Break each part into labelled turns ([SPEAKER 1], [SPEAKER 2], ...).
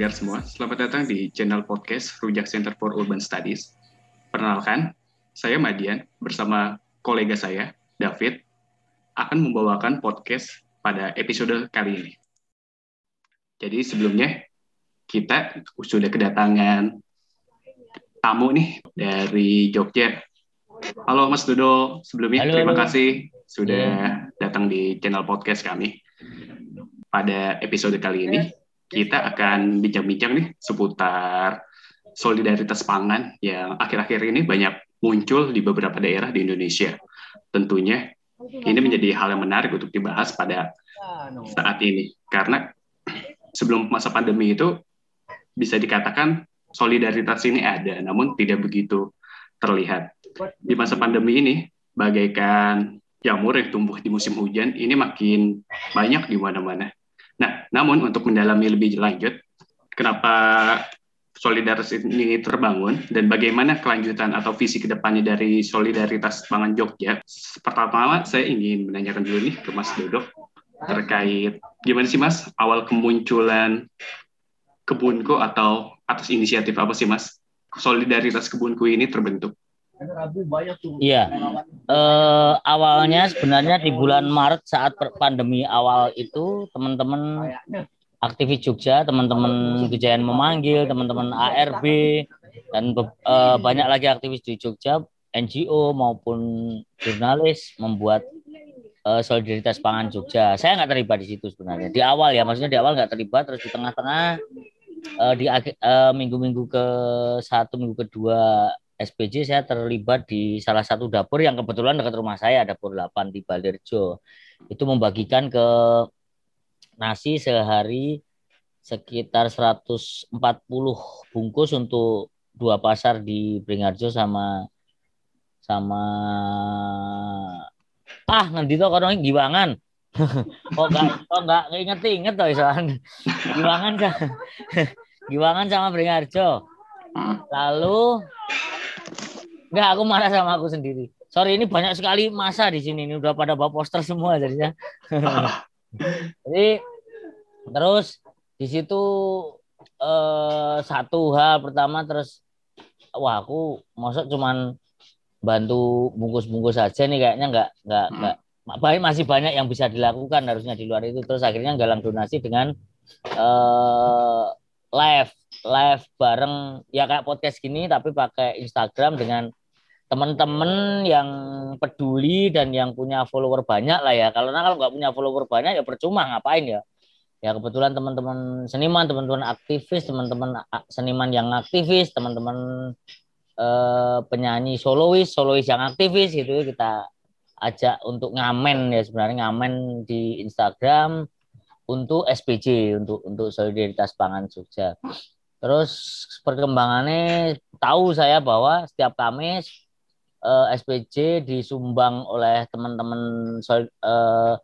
[SPEAKER 1] pendengar semua, selamat datang di channel podcast Rujak Center for Urban Studies. Perkenalkan, saya Madian bersama kolega saya, David, akan membawakan podcast pada episode kali ini. Jadi sebelumnya, kita sudah kedatangan tamu nih dari Jogja. Halo Mas Dodo, sebelumnya
[SPEAKER 2] Halo.
[SPEAKER 1] terima kasih sudah datang di channel podcast kami. Pada episode kali ini, kita akan bincang-bincang nih seputar solidaritas pangan yang akhir-akhir ini banyak muncul di beberapa daerah di Indonesia. Tentunya ini menjadi hal yang menarik untuk dibahas pada saat ini karena sebelum masa pandemi itu bisa dikatakan solidaritas ini ada namun tidak begitu terlihat. Di masa pandemi ini bagaikan jamur yang tumbuh di musim hujan ini makin banyak di mana-mana. Nah, namun untuk mendalami lebih lanjut, kenapa solidaritas ini terbangun dan bagaimana kelanjutan atau visi ke depannya dari solidaritas pangan Jogja? Pertama, saya ingin menanyakan dulu nih ke Mas Dodok terkait gimana sih Mas awal kemunculan kebunku atau atas inisiatif apa sih Mas solidaritas kebunku ini terbentuk?
[SPEAKER 2] Iya. Eh, awalnya sebenarnya di bulan Maret saat pandemi awal itu teman-teman aktivis Jogja, teman-teman Kejayaan memanggil, teman-teman ARB dan eh, banyak lagi aktivis di Jogja, NGO maupun jurnalis membuat eh, solidaritas pangan Jogja. Saya nggak terlibat di situ sebenarnya. Di awal ya, maksudnya di awal nggak terlibat, terus di tengah-tengah eh, di eh, minggu-minggu ke satu minggu kedua SPJ saya terlibat di salah satu dapur yang kebetulan dekat rumah saya, dapur 8 di Balirjo. Itu membagikan ke nasi sehari sekitar 140 bungkus untuk dua pasar di Bringarjo sama sama ah nanti tuh kalau giwangan. Kok enggak kok enggak inget-inget tuh soalnya giwangan giwangan sama Bringarjo lalu Enggak, aku marah sama aku sendiri. Sorry, ini banyak sekali masa di sini. Ini udah pada bawa poster semua jadinya. Jadi terus di situ eh, satu hal pertama terus wah aku masuk cuman bantu bungkus-bungkus saja nih kayaknya nggak nggak nggak baik masih banyak yang bisa dilakukan harusnya di luar itu terus akhirnya galang donasi dengan eh live live bareng ya kayak podcast gini tapi pakai Instagram dengan teman-teman yang peduli dan yang punya follower banyak lah ya. Kalau kalau nggak punya follower banyak ya percuma ngapain ya. Ya kebetulan teman-teman seniman, teman-teman aktivis, teman-teman seniman yang aktivis, teman-teman eh, penyanyi solois, solois yang aktivis gitu kita ajak untuk ngamen ya sebenarnya ngamen di Instagram untuk SPJ untuk untuk solidaritas pangan Jogja. Terus perkembangannya tahu saya bahwa setiap Kamis eh, SPJ disumbang oleh teman-teman eh,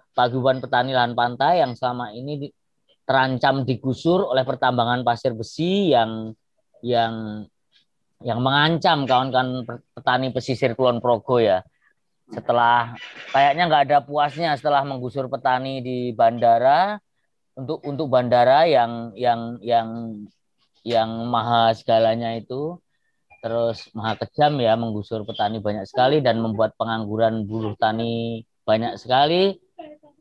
[SPEAKER 2] petani lahan pantai yang selama ini di- terancam digusur oleh pertambangan pasir besi yang yang yang mengancam kawan-kawan petani pesisir Kulon Progo ya. Setelah kayaknya nggak ada puasnya setelah menggusur petani di bandara untuk untuk bandara yang yang yang yang maha segalanya itu terus maha kejam ya menggusur petani banyak sekali dan membuat pengangguran buruh tani banyak sekali.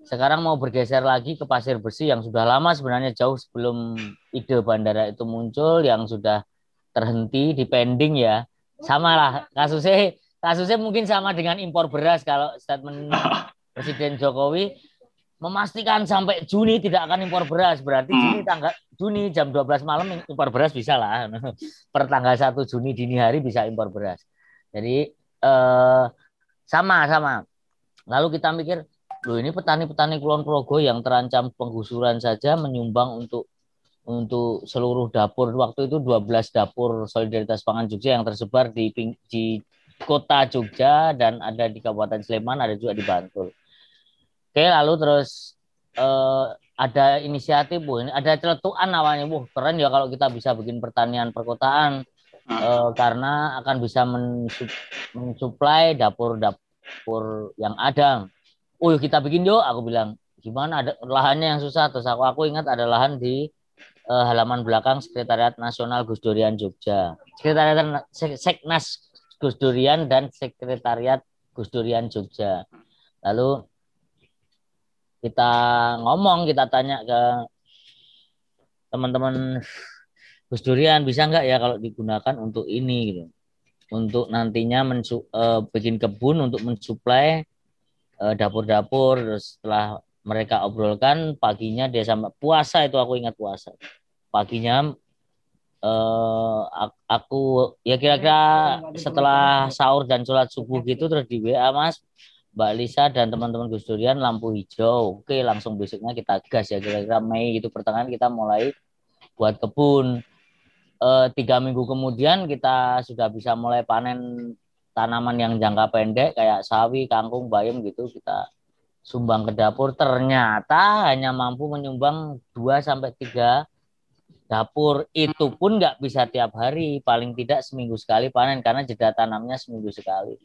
[SPEAKER 2] Sekarang mau bergeser lagi ke pasir bersih yang sudah lama sebenarnya jauh sebelum ide bandara itu muncul yang sudah terhenti di pending ya. Sama lah kasusnya kasusnya mungkin sama dengan impor beras kalau statement Presiden Jokowi memastikan sampai Juni tidak akan impor beras. Berarti
[SPEAKER 1] Hmm.
[SPEAKER 2] Juni tanggal Juni jam 12 malam impor beras bisa lah. Per tanggal 1 Juni dini hari bisa impor beras. Jadi eh, sama sama. Lalu kita mikir loh ini petani-petani Kulon Progo yang terancam penggusuran saja menyumbang untuk untuk seluruh dapur. Waktu itu 12 dapur solidaritas pangan Jogja yang tersebar di di kota Jogja dan ada di Kabupaten Sleman ada juga di Bantul Oke, lalu terus eh, ada inisiatif, bu, ini ada celetukan awalnya, bu, keren ya kalau kita bisa bikin pertanian perkotaan eh, karena akan bisa mensup- mensuplai dapur-dapur yang ada. Oh, yuk kita bikin yuk, aku bilang. Gimana ada lahannya yang susah terus aku aku ingat ada lahan di uh, halaman belakang Sekretariat Nasional Gus Durian Jogja. Sekretariat Seknas Gus Durian dan Sekretariat Gus Durian Jogja. Lalu kita ngomong, kita tanya ke teman-teman Gus Durian bisa nggak ya kalau digunakan untuk ini gitu. Untuk nantinya mensu, uh, bikin kebun untuk mensuplai uh, dapur-dapur setelah mereka obrolkan paginya dia sama puasa itu aku ingat puasa paginya uh, aku ya kira-kira setelah sahur dan sholat subuh gitu terus di WA mas Mbak Lisa dan teman-teman Gus Durian lampu hijau. Oke langsung besoknya kita gas ya kira-kira Mei itu pertengahan kita mulai buat kebun. Uh, tiga minggu kemudian kita sudah bisa mulai panen tanaman yang jangka pendek kayak sawi, kangkung, bayam gitu. Kita sumbang ke dapur. Ternyata hanya mampu menyumbang 2 sampai 3 dapur. Itu pun nggak bisa tiap hari. Paling tidak seminggu sekali panen karena jeda tanamnya seminggu sekali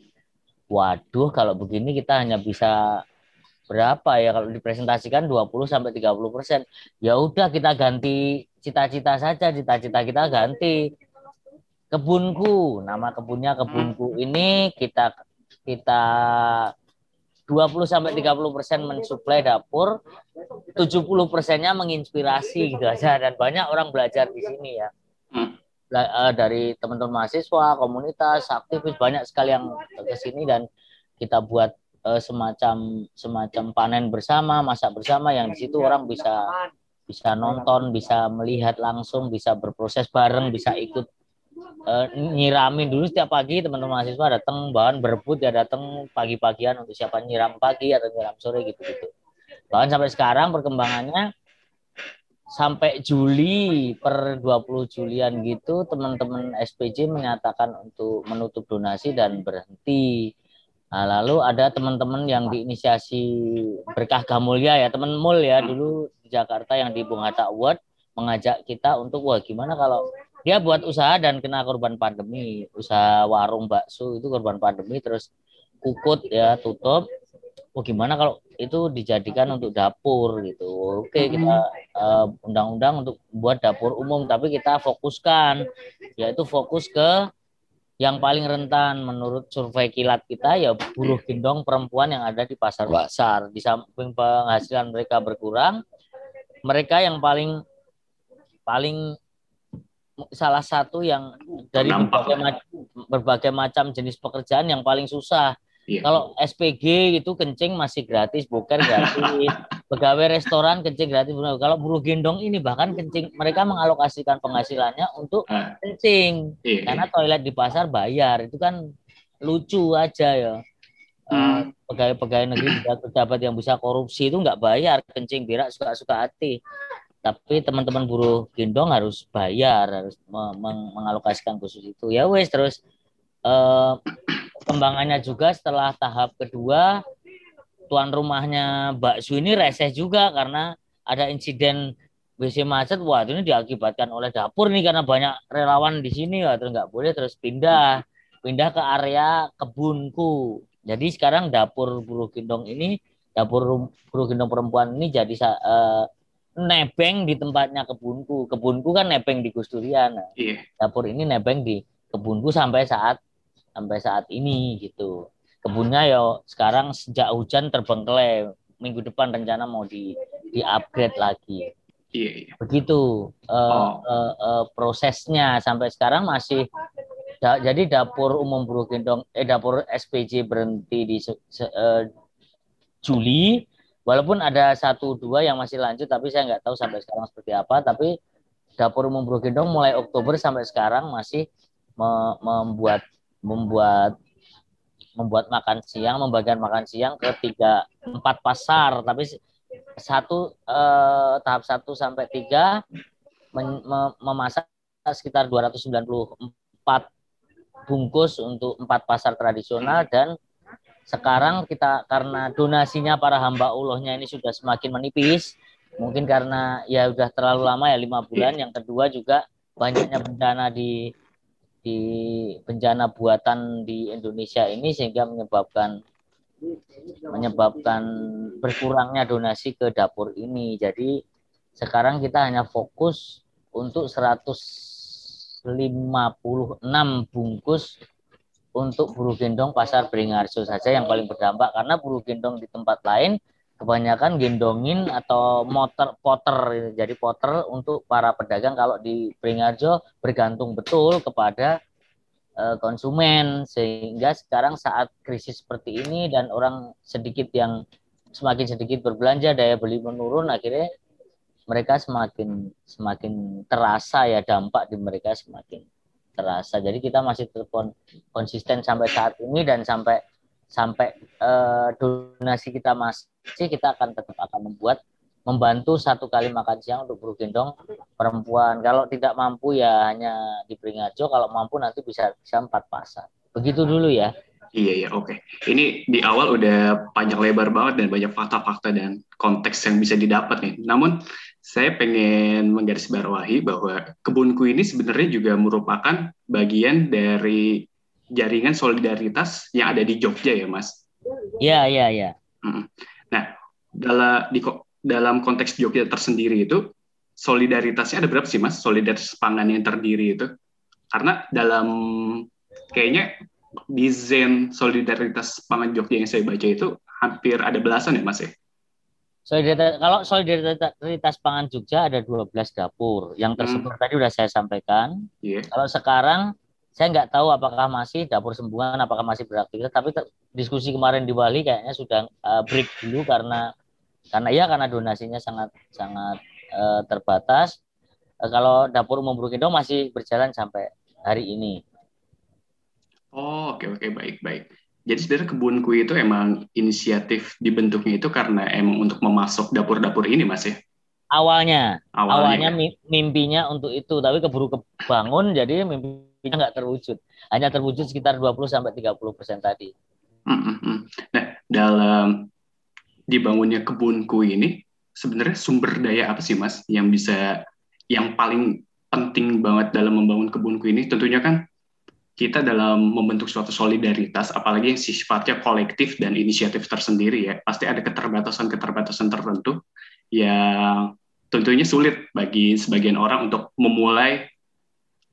[SPEAKER 2] waduh kalau begini kita hanya bisa berapa ya kalau dipresentasikan 20 sampai 30 persen ya udah kita ganti cita-cita saja cita-cita kita ganti kebunku nama kebunnya kebunku ini kita kita 20 sampai 30 persen mensuplai dapur, 70 persennya menginspirasi gitu aja dan banyak orang belajar di sini ya. Hmm. Eh, dari teman-teman mahasiswa, komunitas, aktivis banyak sekali yang ke sini dan kita buat uh, semacam semacam panen bersama, masak bersama yang di situ orang bisa bisa nonton, bisa melihat langsung, bisa berproses bareng, bisa ikut uh, nyiramin dulu setiap pagi teman-teman mahasiswa datang bahan berebut ya datang pagi-pagian untuk siapa nyiram pagi atau nyiram sore gitu-gitu. Bahkan sampai sekarang perkembangannya sampai Juli per 20 Julian gitu teman-teman SPJ menyatakan untuk menutup donasi dan berhenti. Nah, lalu ada teman-teman yang diinisiasi berkah Gamulya ya, teman Mul ya dulu di Jakarta yang di Bung Hatta Award mengajak kita untuk wah gimana kalau dia buat usaha dan kena korban pandemi usaha warung bakso itu korban pandemi terus kukut ya tutup oh gimana kalau itu dijadikan untuk dapur gitu. Oke kita uh, undang-undang untuk buat dapur umum tapi kita fokuskan yaitu fokus ke yang paling rentan. Menurut survei kilat kita ya buruh gendong perempuan yang ada di pasar pasar. Di samping penghasilan mereka berkurang mereka yang paling paling salah satu yang dari berbagai, berbagai macam jenis pekerjaan yang paling susah. Iya. Kalau SPG itu kencing masih gratis, boker gratis, pegawai restoran kencing gratis. Kalau buruh gendong ini bahkan kencing mereka mengalokasikan penghasilannya untuk ah. kencing, iya. karena toilet di pasar bayar. Itu kan lucu aja ya. Hmm. Pegawai-pegawai negeri pejabat yang bisa korupsi itu nggak bayar kencing berak suka-suka hati tapi teman-teman buruh gendong harus bayar harus meng mengalokasikan khusus itu ya wes terus eh, kembangannya juga setelah tahap kedua tuan rumahnya Mbak Su ini reseh juga karena ada insiden WC macet wah ini diakibatkan oleh dapur nih karena banyak relawan di sini wah terus nggak boleh terus pindah pindah ke area kebunku jadi sekarang dapur buruh gendong ini dapur buruh gendong perempuan ini jadi uh, nebeng di tempatnya kebunku. Kebunku kan nebeng di Gusturian. Iya. Dapur ini nebeng di kebunku sampai saat sampai saat ini gitu. Kebunnya ya sekarang sejak hujan terbengkelai. Minggu depan rencana mau di di upgrade lagi. Iya, iya. Begitu uh, oh. uh, uh, prosesnya sampai sekarang masih da, jadi dapur umum gendong eh dapur SPJ berhenti di uh, Juli Walaupun ada satu dua yang masih lanjut, tapi saya nggak tahu sampai sekarang seperti apa. Tapi dapur umum Brogendong mulai Oktober sampai sekarang masih me membuat membuat membuat makan siang, membagikan makan siang ke tiga empat pasar. Tapi satu eh, tahap satu sampai tiga mem memasak sekitar 294 bungkus untuk empat pasar tradisional dan sekarang kita karena donasinya para hamba Allahnya ini sudah semakin menipis, mungkin karena ya sudah terlalu lama ya lima bulan. Yang kedua juga banyaknya bencana di di bencana buatan di Indonesia ini sehingga menyebabkan menyebabkan berkurangnya donasi ke dapur ini. Jadi sekarang kita hanya fokus untuk 156 bungkus untuk buruh gendong pasar Beringharjo saja yang paling berdampak karena buruh gendong di tempat lain kebanyakan gendongin atau motor poter jadi poter untuk para pedagang kalau di Beringharjo bergantung betul kepada uh, konsumen sehingga sekarang saat krisis seperti ini dan orang sedikit yang semakin sedikit berbelanja daya beli menurun akhirnya mereka semakin semakin terasa ya dampak di mereka semakin terasa. Jadi kita masih telepon konsisten sampai saat ini dan sampai sampai uh, donasi kita masih kita akan tetap akan membuat membantu satu kali makan siang untuk buruh gendong perempuan. Kalau tidak mampu ya hanya di Pringajo, kalau mampu nanti bisa bisa empat pasar. Begitu dulu ya.
[SPEAKER 1] Iya, iya, oke. Okay. Ini di awal udah panjang lebar banget dan banyak fakta-fakta dan konteks yang bisa didapat nih. Namun saya pengen menggarisbawahi bahwa kebunku ini sebenarnya juga merupakan bagian dari jaringan solidaritas yang ada di Jogja ya, Mas?
[SPEAKER 2] Iya, iya, iya.
[SPEAKER 1] Nah, dalam di dalam konteks Jogja tersendiri itu solidaritasnya ada berapa sih, Mas? Solidaritas pangan yang terdiri itu? Karena dalam kayaknya desain solidaritas pangan Jogja yang saya baca itu hampir ada belasan ya Mas ya?
[SPEAKER 2] Solidaritas, kalau solidaritas pangan Jogja ada 12 dapur. Yang tersebut hmm. tadi sudah saya sampaikan. Yeah. Kalau sekarang saya nggak tahu apakah masih dapur sembuhan, apakah masih beraktivitas. Tapi diskusi kemarin di Bali kayaknya sudah uh, break dulu karena karena ya karena donasinya sangat sangat uh, terbatas. Uh, kalau dapur umum Brukindo masih berjalan sampai hari ini.
[SPEAKER 1] Oh, oke oke baik baik. Jadi sebenarnya kebunku itu emang inisiatif dibentuknya itu karena emang untuk memasok dapur-dapur ini Mas ya?
[SPEAKER 2] Awalnya, awalnya, awalnya mimpinya untuk itu, tapi keburu kebangun jadi mimpinya nggak terwujud. Hanya terwujud sekitar 20 sampai 30 persen tadi.
[SPEAKER 1] Nah, dalam dibangunnya kebunku ini sebenarnya sumber daya apa sih Mas yang bisa yang paling penting banget dalam membangun kebunku ini? Tentunya kan kita dalam membentuk suatu solidaritas, apalagi yang sifatnya kolektif dan inisiatif tersendiri ya, pasti ada keterbatasan-keterbatasan tertentu yang tentunya sulit bagi sebagian orang untuk memulai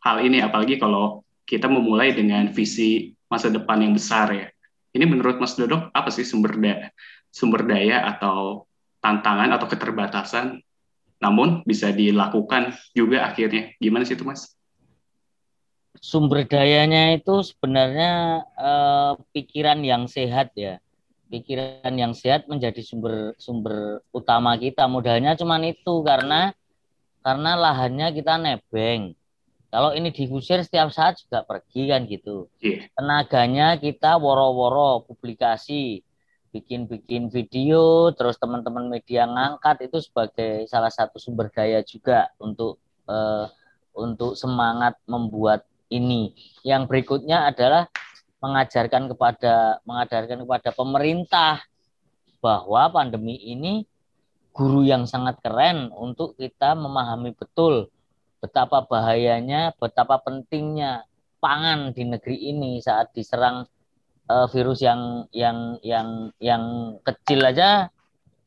[SPEAKER 1] hal ini, apalagi kalau kita memulai dengan visi masa depan yang besar ya. Ini menurut Mas Dodok apa sih sumber daya, sumber daya atau tantangan atau keterbatasan, namun bisa dilakukan juga akhirnya. Gimana sih itu Mas?
[SPEAKER 2] sumber dayanya itu sebenarnya eh, pikiran yang sehat ya pikiran yang sehat menjadi sumber sumber utama kita modalnya cuma itu karena karena lahannya kita nebeng kalau ini digusir setiap saat juga pergi kan gitu yeah. tenaganya kita woro-woro publikasi bikin-bikin video terus teman-teman media ngangkat itu sebagai salah satu sumber daya juga untuk uh, untuk semangat membuat ini. Yang berikutnya adalah mengajarkan kepada mengajarkan kepada pemerintah bahwa pandemi ini guru yang sangat keren untuk kita memahami betul betapa bahayanya, betapa pentingnya pangan di negeri ini saat diserang uh, virus yang yang yang yang kecil aja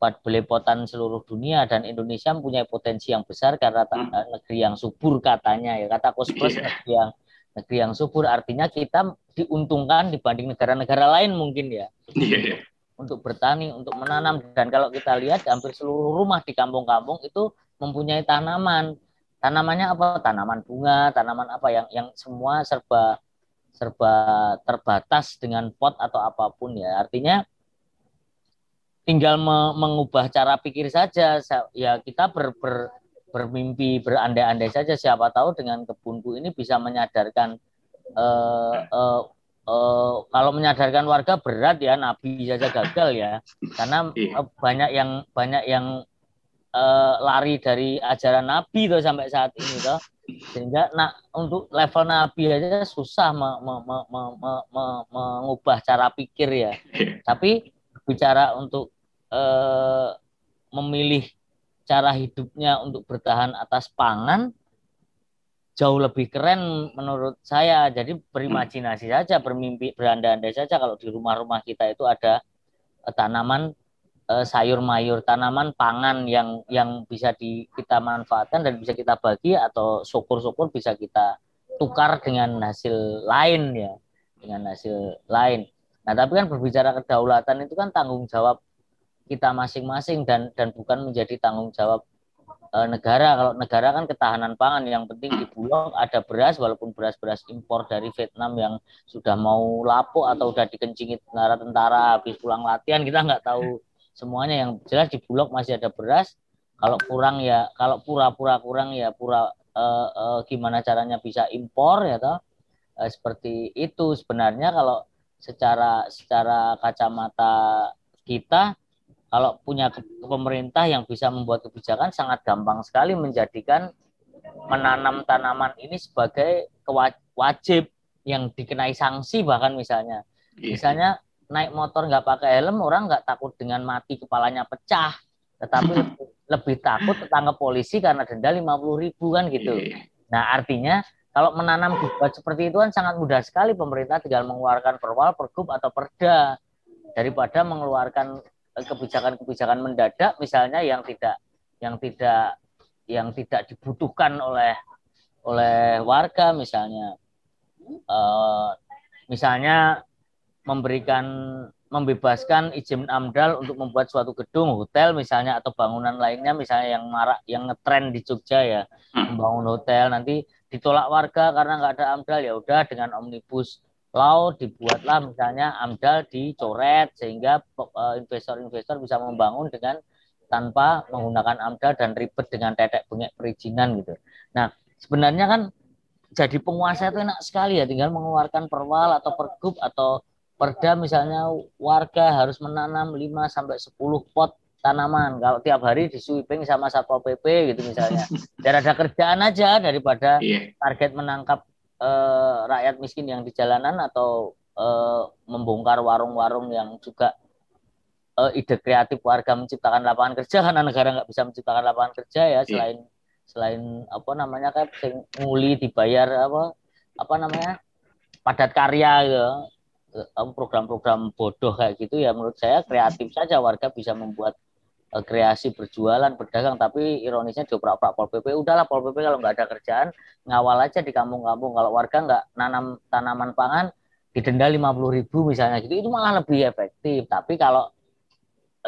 [SPEAKER 2] buat belepotan seluruh dunia dan Indonesia mempunyai potensi yang besar karena hmm. negeri yang subur katanya ya kata Kospres yeah. negeri yang negeri yang subur artinya kita diuntungkan dibanding negara-negara lain mungkin ya. Iya, iya. Untuk bertani, untuk menanam dan kalau kita lihat hampir seluruh rumah di kampung-kampung itu mempunyai tanaman. Tanamannya apa? Tanaman bunga, tanaman apa yang yang semua serba serba terbatas dengan pot atau apa pun ya. Artinya tinggal me mengubah cara pikir saja. Ya kita ber, ber bermimpi berandai-andai saja siapa tahu dengan kebunku ini bisa menyadarkan uh, uh, uh, kalau menyadarkan warga berat ya nabi saja gagal ya karena uh, banyak yang banyak yang uh, lari dari ajaran nabi tuh sampai saat ini tuh sehingga nah untuk level nabi aja susah me, me, me, me, me, me, mengubah cara pikir ya tapi bicara untuk uh, memilih cara hidupnya untuk bertahan atas pangan jauh lebih keren menurut saya. Jadi berimajinasi saja, bermimpi, berandai-andai saja kalau di rumah-rumah kita itu ada eh, tanaman uh, sayur mayur tanaman pangan yang yang bisa di, kita manfaatkan dan bisa kita bagi atau syukur-syukur bisa kita tukar dengan hasil lain ya dengan hasil lain. Nah tapi kan berbicara kedaulatan itu kan tanggung jawab kita masing-masing dan dan bukan menjadi tanggung jawab e, negara. Kalau negara kan ketahanan pangan yang penting di Bulog ada beras walaupun beras-beras impor dari Vietnam yang sudah mau lapuk atau udah dikencingin tentara-tentara habis pulang latihan kita nggak tahu semuanya yang jelas di Bulog masih ada beras. Kalau kurang ya kalau pura-pura kurang ya pura e, e, gimana caranya bisa impor ya toh e, seperti itu sebenarnya kalau secara secara kacamata kita kalau punya pemerintah yang bisa membuat kebijakan sangat gampang sekali menjadikan menanam tanaman ini sebagai wajib yang dikenai sanksi bahkan misalnya iya. misalnya naik motor nggak pakai helm orang nggak takut dengan mati kepalanya pecah. Tetapi lebih, lebih takut tetangga polisi karena denda lima puluh ribu kan gitu. Iya. nah artinya kalau menanam dibuat seperti itu kan sangat mudah sekali pemerintah tinggal mengeluarkan perwal, pergub atau perda. Daripada mengeluarkan eh, kebijakan-kebijakan mendadak misalnya yang tidak yang tidak yang tidak dibutuhkan oleh oleh warga misalnya. Uh, misalnya memberikan membebaskan izin AMDAL untuk membuat suatu gedung hotel misalnya atau bangunan lainnya misalnya yang marak yang ngetren di Jogja ya hmm. membangun hotel nanti ditolak warga karena nggak ada AMDAL ya udah dengan omnibus law dibuatlah misalnya AMDAL dicoret sehingga eh, investor-investor bisa membangun dengan tanpa menggunakan AMDAL dan ribet dengan tetek bengek perizinan gitu. Nah, sebenarnya kan jadi penguasa itu enak sekali ya tinggal mengeluarkan perwal atau pergub atau perda misalnya warga harus menanam 5 sampai 10 pot tanaman. Kalau tiap hari di sweeping sama Satpol PP gitu misalnya. Dan ada kerjaan aja daripada yeah. target menangkap uh, rakyat miskin yang di jalanan atau uh, membongkar warung-warung yang juga uh, ide kreatif warga menciptakan lapangan kerja karena negara nggak bisa menciptakan lapangan kerja ya iya. selain yeah. selain apa namanya kan nguli dibayar apa apa namanya padat karya gitu program-program bodoh kayak gitu ya menurut saya kreatif saja. Warga bisa membuat Eh, kreasi berjualan berdagang tapi ironisnya dioprak-oprak pol pp udahlah pol pp kalau nggak ada kerjaan ngawal aja di kampung-kampung. Kalau warga nggak nanam tanaman pangan didenda lima puluh ribu misalnya gitu itu malah lebih efektif. Tapi kalau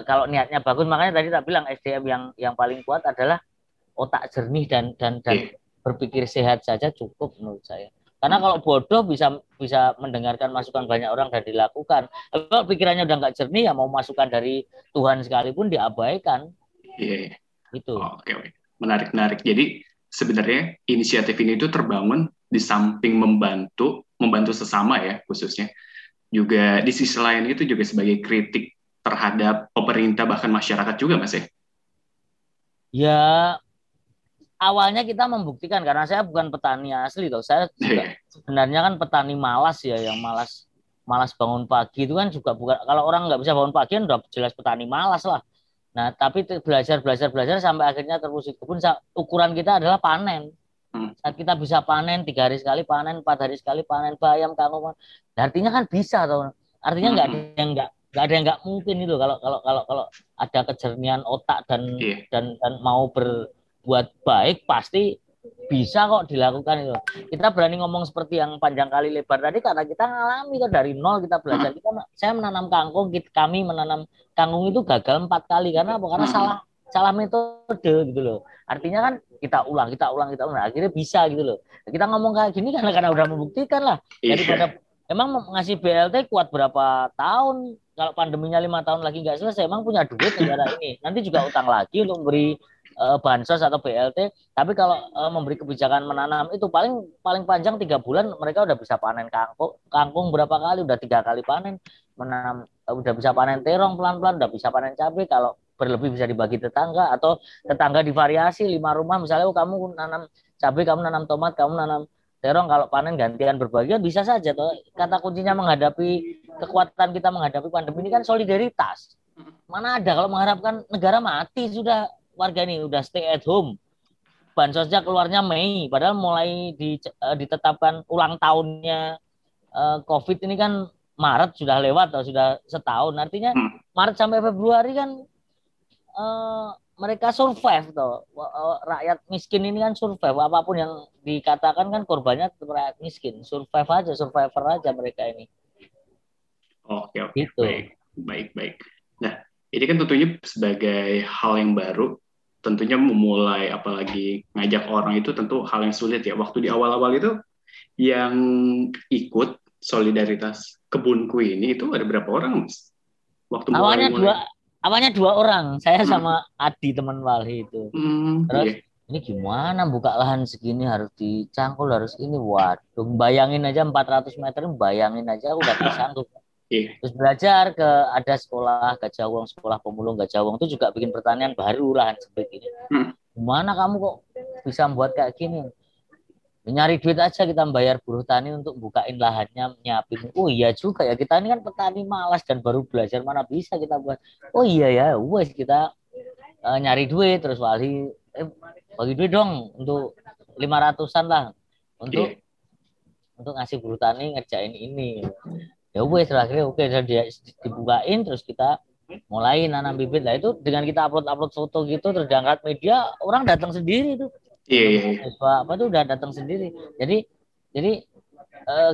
[SPEAKER 2] kalau niatnya bagus makanya tadi tak bilang SDM yang yang paling kuat adalah otak jernih dan dan dan iya. berpikir sehat saja cukup menurut saya karena kalau bodoh bisa bisa mendengarkan masukan banyak orang dan dilakukan. Kalau pikirannya udah nggak jernih ya mau masukan dari Tuhan sekalipun diabaikan.
[SPEAKER 1] Iya. Yeah. Itu. Oh, Oke, okay, okay. menarik menarik. Jadi sebenarnya inisiatif ini itu terbangun di samping membantu membantu sesama ya khususnya juga di sisi lain itu juga sebagai kritik terhadap pemerintah bahkan masyarakat juga mas ya?
[SPEAKER 2] Ya awalnya kita membuktikan karena saya bukan petani asli loh. Saya juga iya. sebenarnya kan petani malas ya yang malas malas bangun pagi itu kan juga bukan kalau orang nggak bisa bangun pagi kan udah jelas petani malas lah. Nah, tapi belajar belajar belajar sampai akhirnya terus kebun ukuran kita adalah panen. Hmm. Saat kita bisa panen tiga hari sekali panen, empat hari sekali panen bayam kangkung. Nah, artinya kan bisa tuh. Artinya nggak ada hmm. yang nggak nggak ada yang nggak mungkin itu kalau kalau kalau kalau ada kejernihan otak dan yeah. dan dan mau ber buat baik pasti bisa kok dilakukan itu. Kita berani ngomong seperti yang panjang kali lebar tadi karena kita ngalami kok dari nol kita belajar. Kita saya menanam kangkung, kami menanam kangkung itu gagal empat kali karena apa? Karena salah salah metode gitu loh. Artinya kan kita ulang, kita ulang, kita ulang. Akhirnya bisa gitu loh. Kita ngomong kayak gini karena karena udah membuktikan lah. Iya. Daripada emang ngasih BLT kuat berapa tahun? Kalau pandeminya lima tahun lagi nggak selesai, emang punya duit negara ini. Nanti juga utang lagi untuk memberi uh, bansos atau BLT. Tapi kalau uh, memberi kebijakan menanam itu paling paling panjang tiga bulan mereka udah bisa panen kangkung. Kangkung berapa kali? Udah tiga kali panen. Menanam uh, udah bisa panen terong pelan-pelan, udah bisa panen cabai. Kalau berlebih bisa dibagi tetangga atau tetangga divariasi lima rumah misalnya oh, kamu nanam cabai, kamu nanam tomat, kamu nanam terong kalau panen gantian berbagi bisa saja toh kata kuncinya menghadapi kekuatan kita menghadapi pandemi ini kan solidaritas mana ada kalau mengharapkan negara mati sudah warga ini udah stay at home. Bansosnya keluarnya Mei, padahal mulai di, uh, ditetapkan ulang tahunnya uh, COVID ini kan Maret sudah lewat atau sudah setahun. Artinya hmm. Maret sampai Februari kan uh, mereka survive toh rakyat miskin ini kan survive apa pun yang dikatakan kan korbannya rakyat miskin survive aja survivor aja mereka ini
[SPEAKER 1] oke oke gitu. baik baik baik nah ini kan tentunya sebagai hal yang baru tentunya memulai apalagi ngajak orang itu tentu hal yang sulit ya. Waktu di awal-awal itu yang ikut solidaritas kebunku ini itu ada berapa orang mas?
[SPEAKER 2] Waktu awalnya mulai, dua awalnya dua orang. Saya hmm. sama Adi teman Wali itu. Hmm, terus yeah. ini gimana buka lahan segini harus dicangkul harus ini? Waduh bayangin aja 400 meter bayangin aja udah tersangkut yeah. terus belajar ke ada sekolah Gajah sekolah pemulung Gajah itu juga bikin pertanian baru lahan sebegini hmm. gimana kamu kok bisa membuat kayak gini nyari duit aja kita bayar buruh tani untuk bukain lahannya nyiapin oh iya juga ya kita ini kan petani malas dan baru belajar mana bisa kita buat oh iya ya wes kita uh, nyari duit terus wali eh, bagi duit dong untuk lima ratusan lah untuk yeah. untuk ngasih buruh tani ngerjain ini ya wes terakhir oke okay, dia dibukain terus kita mulai nanam bibit lah itu dengan kita upload upload foto gitu terus diangkat media orang datang sendiri tuh Iya, iya, iya. apa tuh udah datang sendiri. Jadi jadi eh,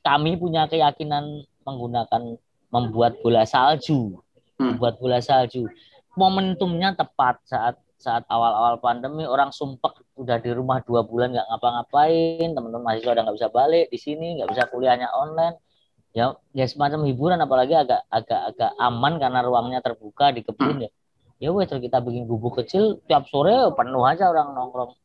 [SPEAKER 2] kami punya keyakinan menggunakan membuat bola salju, hmm. membuat bola salju. Momentumnya tepat saat saat awal-awal pandemi orang sumpek udah di rumah dua bulan nggak ngapa-ngapain teman-teman mahasiswa udah nggak bisa balik di sini nggak bisa kuliahnya online ya ya semacam hiburan apalagi agak agak agak aman karena ruangnya terbuka di kebun hmm. ya. Ya wes kita bikin gubuk kecil tiap sore penuh aja orang nongkrong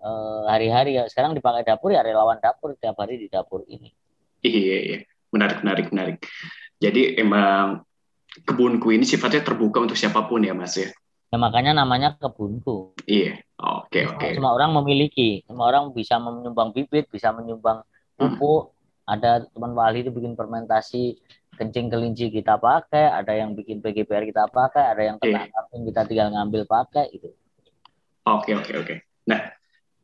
[SPEAKER 2] eh, hari-hari ya. Sekarang dipakai dapur ya relawan dapur tiap hari di dapur ini.
[SPEAKER 1] Iya iya menarik menarik menarik. Jadi emang kebunku ini sifatnya terbuka untuk siapa pun ya mas ya?
[SPEAKER 2] Ya makanya namanya kebunku.
[SPEAKER 1] Iya. Oke okay, oke. Okay.
[SPEAKER 2] semua orang memiliki. Semua orang bisa menyumbang bibit bisa menyumbang pupuk hmm. Ada teman wali itu bikin fermentasi kencing kelinci kita pakai, ada yang bikin PGPR kita pakai, ada yang kena okay. kita tinggal ngambil pakai itu.
[SPEAKER 1] Oke okay, oke okay, oke. Nah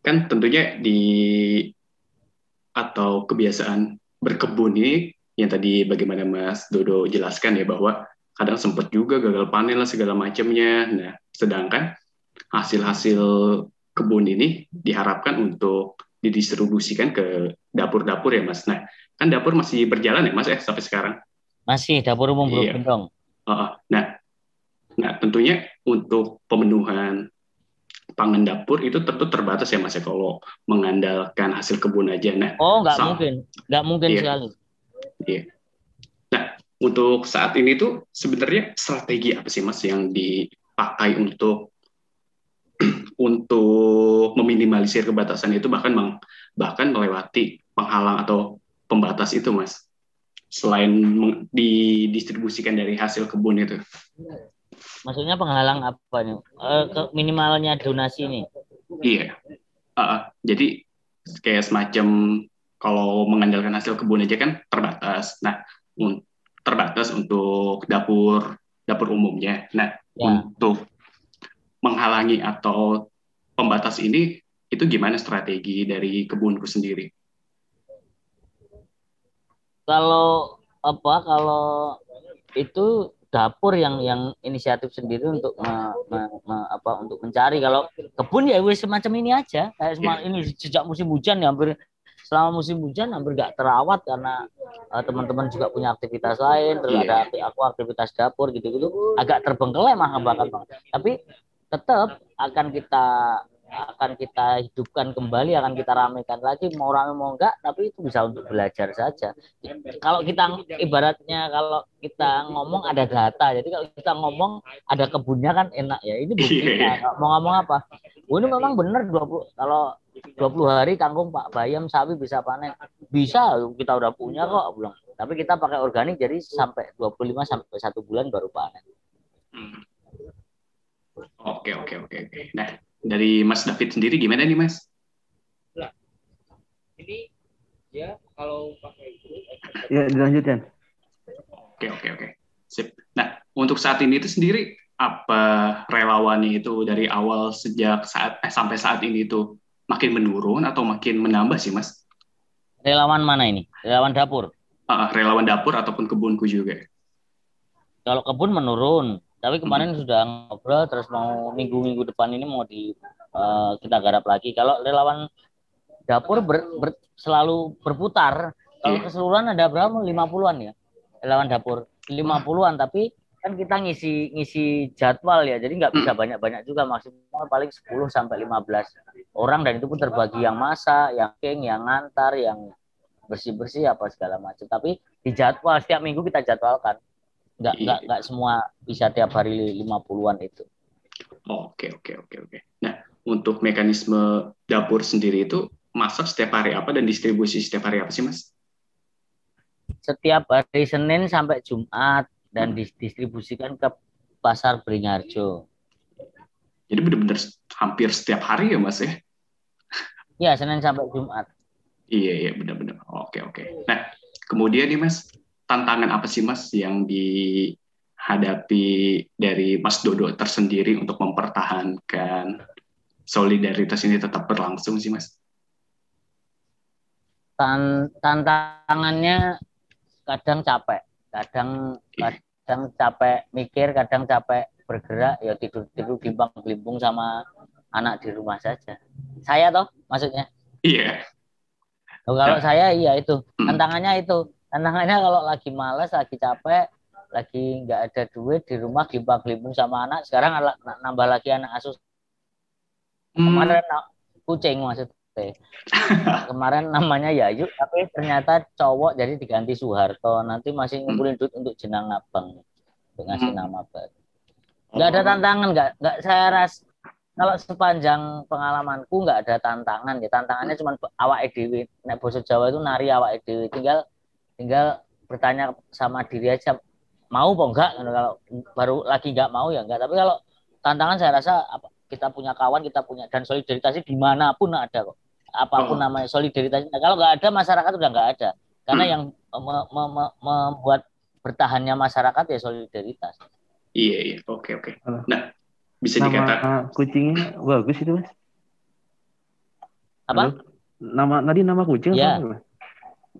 [SPEAKER 1] kan tentunya di atau kebiasaan berkebun ini yang tadi bagaimana Mas Dodo jelaskan ya bahwa kadang sempat juga gagal panen lah segala macamnya. Nah sedangkan hasil-hasil kebun ini diharapkan untuk didistribusikan ke dapur-dapur ya Mas. Nah kan dapur masih berjalan ya Mas ya sampai sekarang.
[SPEAKER 2] Masih dapur umum iya.
[SPEAKER 1] dong. Uh, nah, nah tentunya untuk pemenuhan pangan dapur itu tentu terbatas ya mas ya kalau mengandalkan hasil kebun aja. Nah,
[SPEAKER 2] oh nggak mungkin, nggak mungkin iya. sekali.
[SPEAKER 1] Iya. Nah, untuk saat ini tuh sebenarnya strategi apa sih mas yang dipakai untuk untuk meminimalisir kebatasan itu bahkan bahkan melewati penghalang atau pembatas itu mas selain didistribusikan dari hasil kebun itu.
[SPEAKER 2] Maksudnya penghalang apa nih? Uh, minimalnya donasi ini?
[SPEAKER 1] Iya. Uh, jadi kayak semacam kalau mengandalkan hasil kebun aja kan terbatas. Nah, un terbatas untuk dapur dapur umumnya. Nah, ya. untuk menghalangi atau pembatas ini itu gimana strategi dari kebunku sendiri?
[SPEAKER 2] Kalau apa kalau itu dapur yang yang inisiatif sendiri untuk me, me, me, apa untuk mencari. Kalau kebun ya wis semacam ini aja. Kayak semacam ini sejak musim hujan ya hampir selama musim hujan hampir nggak terawat karena uh, teman-teman juga punya aktivitas lain terus yeah. ada aku aktivitas dapur gitu gitu agak terbengkelai mah bahkan tapi tetap akan kita akan kita hidupkan kembali, akan kita ramaikan lagi, mau rame mau enggak, tapi itu bisa untuk belajar saja. Kalau kita ibaratnya kalau kita ngomong ada data, jadi kalau kita ngomong ada kebunnya kan enak ya. Ini buktinya. Iya. Mau ngomong apa? Oh, ini memang benar 20 kalau 20 hari kangkung Pak Bayam sapi bisa panen. Bisa, kita udah punya kok belum. Tapi kita pakai organik jadi sampai 25 sampai satu bulan baru panen.
[SPEAKER 1] Hmm. Oke, oke, oke, oke. Nah, dari Mas David sendiri gimana nih Mas? Nah,
[SPEAKER 3] ini ya kalau pakai itu.
[SPEAKER 4] Ya dilanjutkan.
[SPEAKER 1] Oke oke oke. Sip. Nah untuk saat ini itu sendiri apa relawannya itu dari awal sejak saat eh, sampai saat ini itu makin menurun atau makin menambah sih Mas?
[SPEAKER 2] Relawan mana ini? Relawan dapur?
[SPEAKER 1] Uh, relawan dapur ataupun kebunku juga.
[SPEAKER 2] Kalau kebun menurun, tapi kemarin sudah ngobrol terus mau minggu-minggu depan ini mau di eh, kita garap lagi. Kalau relawan dapur ber- ber- selalu berputar. Kalau
[SPEAKER 1] Iya.
[SPEAKER 2] keseluruhan ada berapa? 50-an ya. Relawan dapur 50-an tapi kan kita ngisi ngisi jadwal ya. Jadi nggak bisa banyak-banyak juga maksimal paling 10 sampai 15 orang dan itu pun terbagi yang masak, yang king, yang ngantar, yang bersih-bersih apa segala macam. Tapi di jadwal setiap minggu kita jadwalkan. Nggak
[SPEAKER 1] Iya.
[SPEAKER 2] nggak nggak semua bisa tiap hari 50-an itu.
[SPEAKER 1] Oke, oke, oke, oke. Nah, untuk mekanisme dapur sendiri itu masak setiap hari apa dan distribusi setiap hari apa sih, Mas?
[SPEAKER 2] Setiap hari Senin sampai Jumat dan
[SPEAKER 1] Hmm.
[SPEAKER 2] didistribusikan ke pasar Beringharjo.
[SPEAKER 1] Jadi benar-benar hampir setiap hari ya, Mas ya?
[SPEAKER 2] Ya, Senin sampai Jumat.
[SPEAKER 1] Iya, iya, benar-benar. Oke, oke. Nah, kemudian nih, Mas, tantangan apa sih, Mas, yang dihadapi dari Mas Dodo tersendiri untuk mempertahankan solidaritas ini tetap berlangsung sih, Mas?
[SPEAKER 2] Tan tantangannya kadang capek, kadang kadang capek mikir, kadang capek bergerak, ya tidur-tidur glimbang-glimbung sama anak di rumah saja. Saya toh maksudnya.
[SPEAKER 1] Iya.
[SPEAKER 2] Oh, kalau
[SPEAKER 1] Nah.
[SPEAKER 2] saya iya itu.
[SPEAKER 1] Hmm.
[SPEAKER 2] Tantangannya itu. Tantangannya kalau lagi males, lagi capek, lagi nggak ada duit di rumah glimbang-glimbung sama anak. Sekarang nambah lagi anak asuh
[SPEAKER 1] Hmm,
[SPEAKER 2] kemarin na- kucing maksudnya. Kemarin namanya Yayu, tapi ternyata cowok jadi diganti Soeharto. Nanti masih ngumpulin duit untuk jenang abang, untuk ngasih
[SPEAKER 1] Hmm.
[SPEAKER 2] nama baru. Nggak ada tantangan, nggak nggak saya ras. Kalau sepanjang pengalamanku nggak ada tantangan ya. Tantangannya cuma awak edw. Nek bahasa Jawa itu nari awak edw. Tinggal tinggal bertanya sama diri aja mau apa enggak kalau baru lagi nggak mau ya enggak tapi kalau tantangan saya rasa apa, kita punya kawan kita punya dan solidaritasnya di mana pun ada kok apa pun
[SPEAKER 1] Oh.
[SPEAKER 2] namanya solidaritasnya Nah, kalau nggak ada masyarakat udah nggak ada karena
[SPEAKER 1] Hmm.
[SPEAKER 2] yang me- me- me- membuat bertahannya masyarakat ya solidaritas
[SPEAKER 1] Iya, iya. Oke, oke. Nah, bisa
[SPEAKER 4] Nama
[SPEAKER 1] dikatakan
[SPEAKER 4] kucingnya bagus itu mas.
[SPEAKER 2] apa
[SPEAKER 4] Halo? Nama tadi nama kucing
[SPEAKER 2] Iya.
[SPEAKER 4] apa? Mas?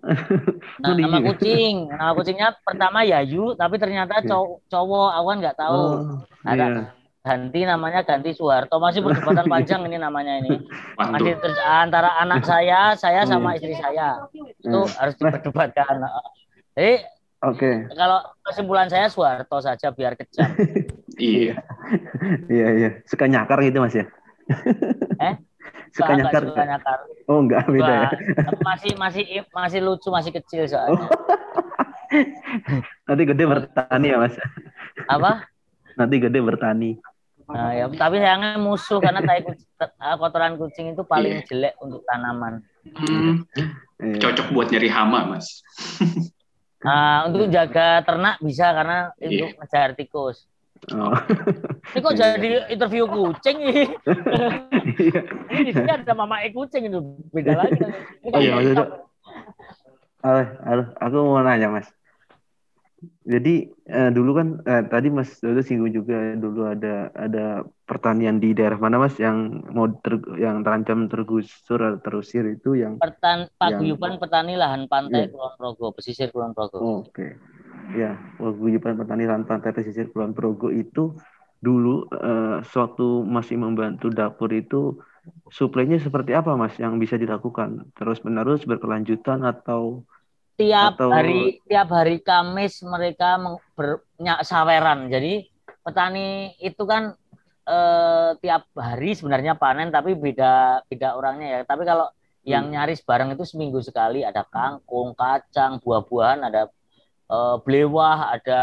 [SPEAKER 2] nah, nama kucing nama kucingnya pertama Yayu tapi ternyata
[SPEAKER 4] Iya.
[SPEAKER 2] cow- cowok awan nggak tahu
[SPEAKER 4] Oh,
[SPEAKER 2] Ada.
[SPEAKER 4] iya.
[SPEAKER 2] ganti namanya ganti Soeharto masih perdebatan panjang ini namanya ini masih ter- antara anak saya saya sama
[SPEAKER 4] Iya.
[SPEAKER 2] istri saya itu harus diperdebatkan jadi
[SPEAKER 4] Oke.
[SPEAKER 2] kalau kesimpulan saya Soeharto saja biar kejam
[SPEAKER 1] Iya.
[SPEAKER 4] Iya iya. Suka nyakar gitu mas ya?
[SPEAKER 2] Eh?
[SPEAKER 4] Suka nyakar.
[SPEAKER 2] nggak suka nyakar
[SPEAKER 4] Oh enggak beda ya.
[SPEAKER 2] Masih masih masih lucu masih kecil soalnya
[SPEAKER 4] Nanti gede bertani ya mas.
[SPEAKER 2] apa
[SPEAKER 4] Nanti gede bertani.
[SPEAKER 2] nah, ya tapi sayangnya musuh karena tai kucing, kotoran kucing itu paling
[SPEAKER 1] Iya.
[SPEAKER 2] jelek untuk tanaman
[SPEAKER 1] Hmm,
[SPEAKER 4] Iya.
[SPEAKER 1] cocok buat nyari hama, Mas.
[SPEAKER 2] Nah, untuk jaga ternak bisa karena untuk ngejar tikus
[SPEAKER 4] Oh.
[SPEAKER 2] ini kok
[SPEAKER 4] Iya.
[SPEAKER 2] jadi interview kucing ini
[SPEAKER 4] Iya.
[SPEAKER 2] ini di sini ada mama e kucing itu beda lagi ini kan
[SPEAKER 4] Iya, maksudnya- Halo, halo, aku mau nanya mas. Jadi eh, dulu kan eh, tadi Mas Dodo singgung juga dulu ada ada pertanian di daerah mana Mas yang mau ter- yang terancam tergusur atau terusir itu yang
[SPEAKER 2] Pertan paguyuban petani lahan pantai
[SPEAKER 4] Iya.
[SPEAKER 2] Kulon Progo, pesisir Kulon Progo.
[SPEAKER 4] oh, oke ya paguyuban petani lahan pantai pesisir Kulon Progo itu dulu eh, sewaktu masih membantu dapur itu suplainya seperti apa Mas yang bisa dilakukan terus menerus berkelanjutan atau
[SPEAKER 2] Tiap
[SPEAKER 4] Atau-
[SPEAKER 2] hari tiap hari Kamis mereka bernyak saweran. Jadi petani itu kan eh, tiap hari sebenarnya panen tapi beda beda orangnya ya. Tapi kalau yang nyaris bareng itu seminggu sekali ada kangkung, kacang, buah-buahan, ada eh, belewah, ada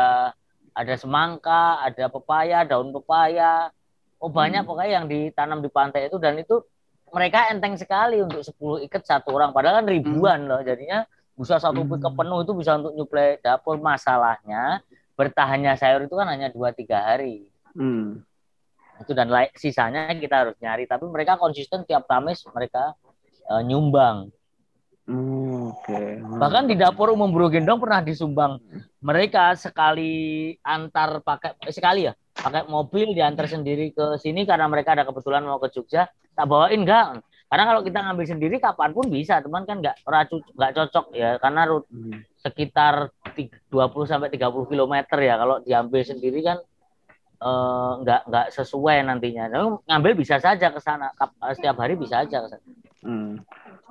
[SPEAKER 2] ada semangka, ada pepaya, daun pepaya. Oh banyak
[SPEAKER 1] Hmm.
[SPEAKER 2] pokoknya yang ditanam di pantai itu dan itu mereka enteng sekali untuk 10 ikat satu orang. Padahal kan ribuan loh jadinya. Bisa satu
[SPEAKER 4] Hmm.
[SPEAKER 2] pickup penuh itu bisa untuk nyuplai dapur. Masalahnya bertahannya sayur itu kan hanya dua tiga hari.
[SPEAKER 4] Hmm,
[SPEAKER 2] itu dan sisanya kita harus nyari. Tapi mereka konsisten tiap Kamis mereka eh, nyumbang
[SPEAKER 4] hmm, oke.
[SPEAKER 2] Bahkan di dapur umum Brogendong pernah disumbang. Mereka sekali antar pakai eh, sekali ya pakai mobil diantar sendiri ke sini karena mereka ada kebetulan mau ke Jogja. Tak bawain enggak. Karena kalau kita ngambil sendiri kapan pun bisa. Teman kan nggak racu nggak cocok ya. Karena rut
[SPEAKER 4] Hmm,
[SPEAKER 2] sekitar ti- 20 sampai 30 km ya. Kalau diambil sendiri kan eh, nggak nggak sesuai nantinya. Lalu ngambil bisa saja ke sana. Setiap hari bisa aja ke sana.
[SPEAKER 4] Hmm,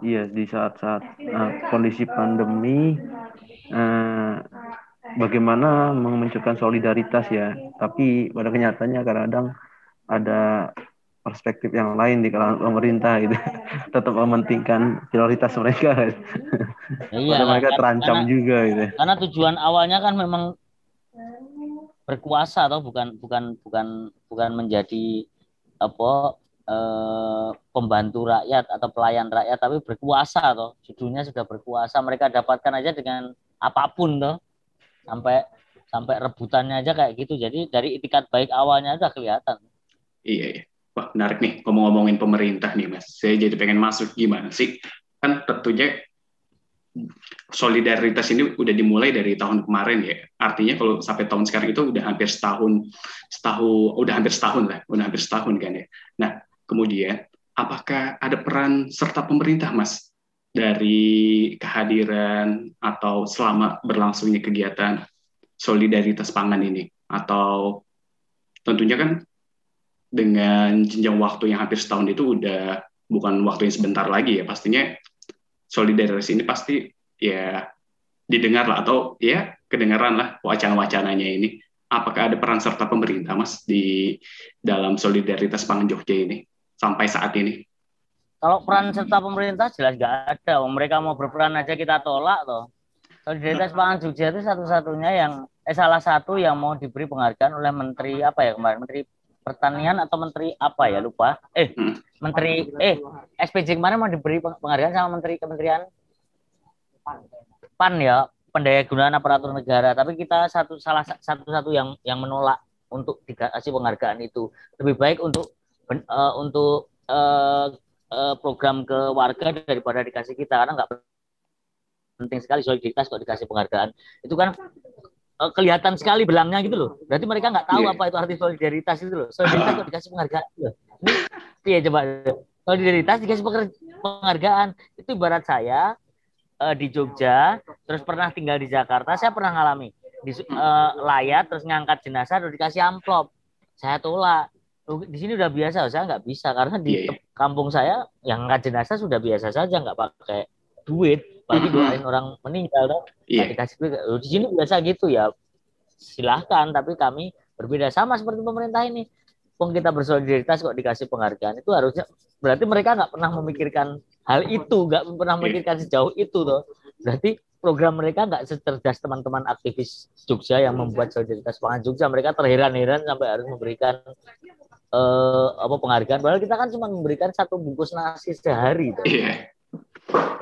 [SPEAKER 4] iya di saat-saat eh, kondisi pandemi eh, bagaimana memunculkan solidaritas ya. Tapi pada kenyataannya kadang-kadang ada perspektif yang lain di kalangan pemerintah gitu. Tetap mementingkan prioritas mereka.
[SPEAKER 2] Iya,
[SPEAKER 4] Padahal mereka terancam
[SPEAKER 2] karena-
[SPEAKER 4] juga gitu.
[SPEAKER 2] karena tujuan awalnya kan memang berkuasa atau bukan bukan bukan bukan menjadi apa eh, pembantu rakyat atau pelayan rakyat tapi berkuasa toh judulnya sudah berkuasa mereka dapatkan aja dengan apa pun toh sampai sampai rebutannya aja kayak gitu jadi dari itikat baik awalnya udah kelihatan
[SPEAKER 1] Iya, iya. Wah, menarik nih ngomong-ngomongin pemerintah nih, Mas. Saya jadi pengen masuk gimana sih? Kan tentunya solidaritas ini udah dimulai dari tahun kemarin ya. Artinya kalau sampai tahun sekarang itu udah hampir setahun, setahun, udah hampir setahun lah, udah hampir setahun kan ya. Nah, kemudian apakah ada peran serta pemerintah, Mas, dari kehadiran atau selama berlangsungnya kegiatan solidaritas pangan ini? Atau tentunya kan dengan jenjang waktu yang hampir setahun itu udah bukan waktu yang sebentar lagi ya. Pastinya solidaritas ini pasti ya didengar lah atau ya kedengaran lah wacana-wacananya ini. Apakah ada peran serta pemerintah mas di dalam solidaritas pangan Jogja ini sampai saat ini.
[SPEAKER 2] Kalau peran serta pemerintah jelas nggak ada mereka mau berperan aja kita tolak toh. Solidaritas pangan Jogja itu satu-satunya yang eh salah satu yang mau diberi penghargaan oleh menteri apa ya kemarin? Menteri pertanian atau menteri apa ya? Lupa. Eh
[SPEAKER 1] Hmm.
[SPEAKER 2] menteri eh SPJ kemarin mau diberi peng- penghargaan sama menteri kementerian? Pan. Ya pendaya gunaan aparatur negara. Tapi kita satu salah satu-satu yang yang menolak untuk dikasih penghargaan itu. Lebih baik untuk ben- eh, untuk eh, eh, program ke warga daripada dikasih kita karena nggak penting sekali solidaritas kok dikasih penghargaan. Itu kan eh, kelihatan sekali belangnya gitu loh. Berarti mereka nggak tahu
[SPEAKER 1] Iya.
[SPEAKER 2] apa itu arti solidaritas itu loh. Solidaritas kok dikasih penghargaan loh. iya coba? Solidaritas dikasih penghargaan. Itu ibarat saya eh, di Jogja terus pernah tinggal di Jakarta saya pernah ngalami. Di eh, layat terus ngangkat jenazah terus dikasih amplop. Saya tolak di sini udah biasa saya nggak bisa karena di
[SPEAKER 1] Iya, iya.
[SPEAKER 2] kampung saya yang ngangkat jenazah sudah biasa saja nggak pakai duit apalagi
[SPEAKER 1] Mhm.
[SPEAKER 2] doain orang meninggal tuh nggak
[SPEAKER 1] iya
[SPEAKER 2] dikasih duit. Di sini biasa gitu ya. Silahkan tapi kami berbeda sama seperti pemerintah ini. Pun kita bersolidaritas kok dikasih penghargaan itu harusnya berarti mereka nggak pernah memikirkan hal itu nggak pernah memikirkan sejauh itu tuh berarti program mereka nggak secerdas teman-teman aktivis Jogja yang membuat solidaritas pangan Jogja. Mereka terheran-heran sampai harus memberikan eh, apa penghargaan. Padahal kita kan cuma memberikan satu bungkus nasi sehari tuh
[SPEAKER 1] iya.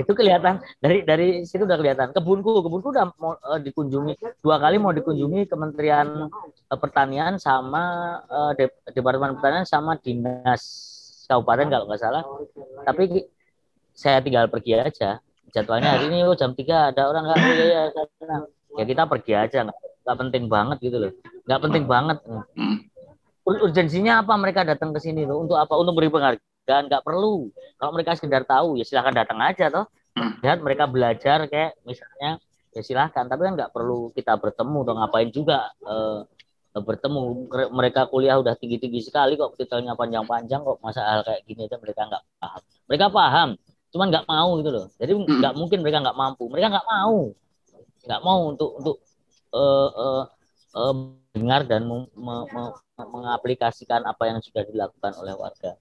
[SPEAKER 2] Itu kelihatan dari dari situ udah kelihatan. Kebunku kebunku udah mau eh, dikunjungi dua kali mau dikunjungi Kementerian eh, Pertanian sama eh, Dep- Departemen Pertanian sama dinas kabupaten kalau nggak salah. Tapi saya tinggal pergi aja. Jadwalnya hari ini oh, jam 3 ada orang nggak? Iya, sana. ya kita pergi aja. Nggak nggak penting banget gitu loh. Nggak penting banget.
[SPEAKER 1] Hmm.
[SPEAKER 2] Ur- urgensinya apa mereka datang ke sini loh untuk apa? Untuk beri penghargaan? Nggak perlu. Kalau mereka sekedar tahu ya silahkan datang aja toh.
[SPEAKER 1] Hmm.
[SPEAKER 2] lihat mereka belajar kayak misalnya ya silahkan. Tapi kan nggak perlu kita bertemu atau ngapain juga eh, bertemu? Mere- mereka kuliah udah tinggi tinggi sekali kok titelnya panjang panjang kok. Masa hal kayak gini aja mereka nggak paham. Mereka paham cuman nggak mau gitu loh. Jadi nggak mungkin mereka nggak mampu. Mereka nggak mau. Nggak mau untuk untuk eh, eh, eh, dengar dan mem- me- me- mengaplikasikan apa yang sudah dilakukan oleh warga.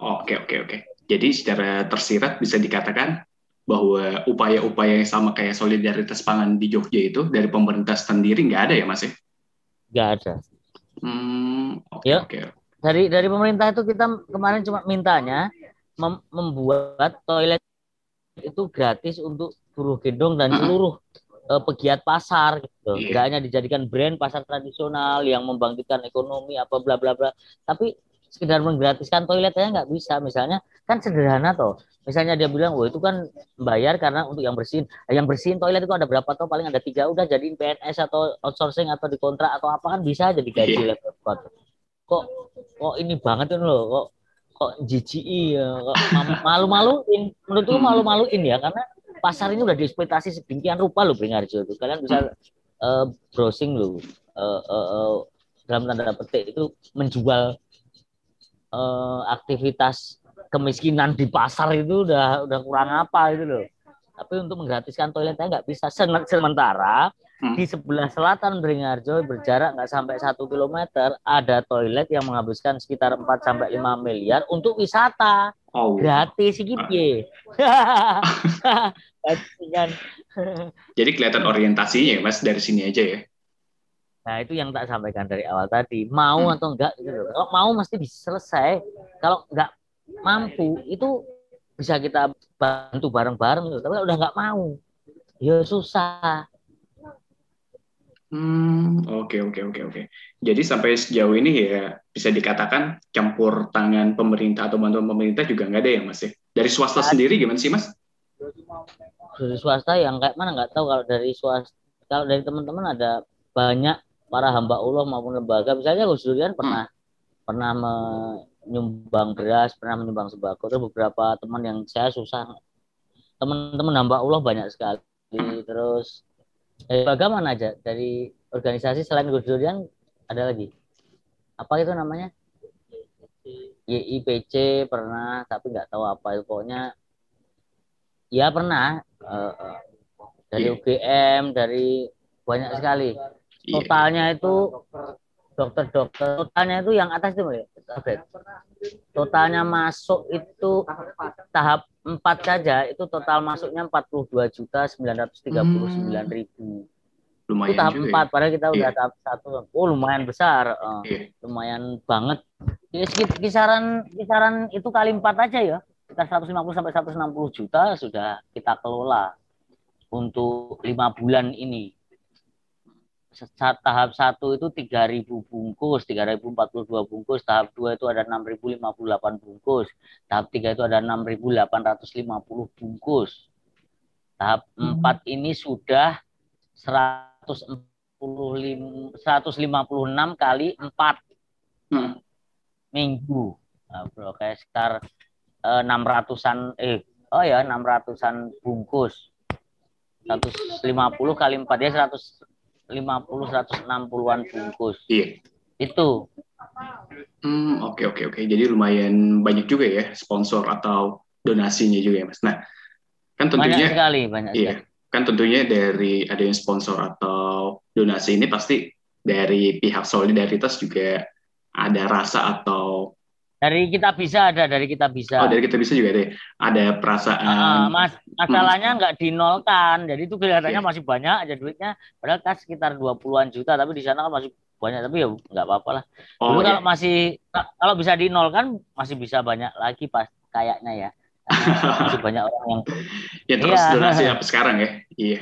[SPEAKER 1] Oke, oke, oke. Jadi secara tersirat bisa dikatakan bahwa upaya-upaya yang sama kayak solidaritas pangan di Jogja itu dari pemerintah sendiri nggak ada ya, Mas? ya?
[SPEAKER 2] Nggak ada.
[SPEAKER 1] Hmm, oke,
[SPEAKER 2] Ya.
[SPEAKER 1] oke.
[SPEAKER 2] Dari dari pemerintah itu kita kemarin cuma mintanya mem- membuat toilet itu gratis untuk buruh gendong dan seluruh eh, pegiat pasar gitu.
[SPEAKER 1] Iya.
[SPEAKER 2] Nggak hanya dijadikan brand pasar tradisional yang membangkitkan ekonomi apa bla bla bla. Tapi sekedar menggratiskan toilet aja nggak bisa. Misalnya kan sederhana toh. Misalnya dia bilang, wah itu kan bayar karena untuk yang bersihin. Eh, Yang bersihin toilet itu ada berapa toh? Paling ada tiga. Udah jadiin PNS atau outsourcing atau dikontrak atau apa kan bisa
[SPEAKER 1] Iya.
[SPEAKER 2] oleh Pemkot. Kok kok ini banget kan loh kok kok JGI ya kok ma- malu-maluin menurutku malu-maluin ya karena pasar ini udah dieksploitasi sedemikian rupa loh Bringarjo itu kalian bisa eh, browsing loh eh, eh, eh, dalam tanda petik itu menjual eh, aktivitas kemiskinan di pasar itu udah udah kurang apa itu loh. Tapi untuk menggratiskan toiletnya nggak bisa. Sementara
[SPEAKER 1] Hmm.
[SPEAKER 2] di sebelah selatan Beringharjo berjarak nggak sampai satu kilometer ada toilet yang menghabiskan sekitar 4 sampai 5 miliar untuk wisata
[SPEAKER 1] Oh,
[SPEAKER 2] gratis iki piye. Bajingan.
[SPEAKER 1] jadi kelihatan orientasinya ya Mas dari sini aja ya.
[SPEAKER 2] Nah, itu yang tak sampaikan dari awal tadi. Mau
[SPEAKER 1] Hmm.
[SPEAKER 2] atau enggak gitu. Kalau mau mesti bisa selesai. Kalau enggak mampu itu bisa kita bantu bareng-bareng gitu. Tapi kalau udah enggak mau, ya susah.
[SPEAKER 1] Hmm, oke oke oke oke. Jadi sampai sejauh ini ya bisa dikatakan campur tangan pemerintah atau bantuan pemerintah juga nggak ada ya Mas ya. Dari swasta sendiri gimana sih Mas?
[SPEAKER 2] Dari swasta yang kayak mana nggak tahu kalau dari swasta kalau dari teman-teman ada banyak para hamba Allah maupun lembaga misalnya Gus Durian pernah pernah menyumbang beras, pernah menyumbang sembako. Terus beberapa teman yang saya susah teman-teman hamba Allah banyak sekali. Terus dari mana aja? Dari organisasi selain Gus Durian ada lagi? Apa itu namanya? YIPC pernah, tapi nggak tahu apa itu pokoknya. Ya pernah eh, dari
[SPEAKER 1] Iya.
[SPEAKER 2] UGM, dari banyak sekali.
[SPEAKER 1] Iya.
[SPEAKER 2] Totalnya itu dokter-dokter, totalnya itu yang atas itu ya. Oke. Totalnya masuk itu tahap 4 saja itu total masuknya 42 juta 939 ribu. Itu
[SPEAKER 1] Lumayan
[SPEAKER 2] tahap
[SPEAKER 1] juga.
[SPEAKER 2] 4 padahal kita udah
[SPEAKER 1] Iya.
[SPEAKER 2] tahap 1. Oh, lumayan besar. Eh,
[SPEAKER 1] Ya. Iya.
[SPEAKER 2] lumayan banget. Ya, kisaran kisaran itu kali 4 aja ya. Sekitar 150 sampai 160 juta sudah kita kelola untuk lima bulan ini. Tahap satu itu 3.000 bungkus, 3.042 bungkus. Tahap dua itu ada 6.058 bungkus. Tahap tiga itu ada 6.850 bungkus. Tahap empat ini sudah 145, 156 kali 4
[SPEAKER 1] Hmm.
[SPEAKER 2] minggu. Nah, bro, kayak sekitar eh, 600-an eh oh ya 600-an bungkus. 150 kali 4 ya 150 160-an bungkus.
[SPEAKER 1] Iya.
[SPEAKER 2] Itu.
[SPEAKER 1] Hmm, oke oke oke. Jadi lumayan banyak juga ya sponsor atau donasinya juga ya Mas. Nah, kan
[SPEAKER 2] Banyak
[SPEAKER 1] tentunya
[SPEAKER 2] sekali, banyak sekali.
[SPEAKER 1] iya, kan tentunya dari ada yang sponsor atau donasi ini pasti dari pihak solidaritas juga ada rasa atau
[SPEAKER 2] Dari kita bisa ada, dari kita bisa.
[SPEAKER 1] oh dari kita bisa juga ada ya, ada perasaan
[SPEAKER 2] mas, masalahnya nggak dinolkan, jadi itu kelihatannya
[SPEAKER 1] Iya.
[SPEAKER 2] masih banyak aja duitnya. Padahal kan sekitar 20-an juta, tapi di sana kan masih banyak. Tapi ya nggak apa-apa lah.
[SPEAKER 1] oh
[SPEAKER 2] Dulu
[SPEAKER 1] ya.
[SPEAKER 2] kalau masih kalau bisa dinolkan masih bisa banyak lagi pas kayaknya ya. Masih banyak orang yang
[SPEAKER 1] Ya terus
[SPEAKER 2] Iya.
[SPEAKER 1] donasi apa sekarang ya? Iya.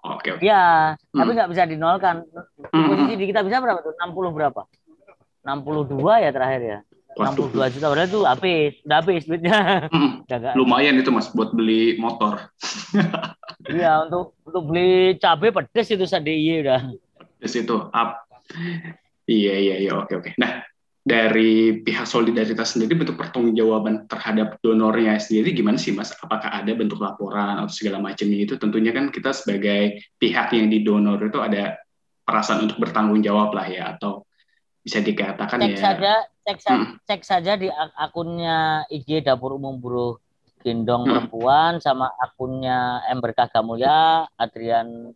[SPEAKER 1] Oke oke.
[SPEAKER 2] ya, tapi
[SPEAKER 1] Hmm.
[SPEAKER 2] nggak bisa dinolkan.
[SPEAKER 1] Hmm,
[SPEAKER 2] Posisi di kita bisa berapa tuh? 60 berapa? 62 ya terakhir ya.
[SPEAKER 1] Waduh.
[SPEAKER 2] 62 juta berarti tuh habis, udah habis duitnya.
[SPEAKER 1] Hmm, lumayan itu Mas buat beli motor.
[SPEAKER 2] Iya, untuk untuk beli cabai pedes itu SDIY udah.
[SPEAKER 1] Di situ up. Iya iya iya oke oke. Nah dari pihak solidaritas sendiri bentuk pertanggungjawaban terhadap donornya sendiri gimana sih Mas? Apakah ada bentuk laporan atau segala macamnya itu? Tentunya kan kita sebagai pihak yang didonor itu ada perasaan untuk bertanggung jawab lah ya atau bisa dikatakan
[SPEAKER 2] Cek
[SPEAKER 1] ya.
[SPEAKER 2] saja, cek sa-
[SPEAKER 1] Hmm.
[SPEAKER 2] cek saja di ak- akunnya IG Dapur Umum Buruh Gendong
[SPEAKER 1] Hmm.
[SPEAKER 2] Perempuan sama akunnya M Berkah Gamulya Adrian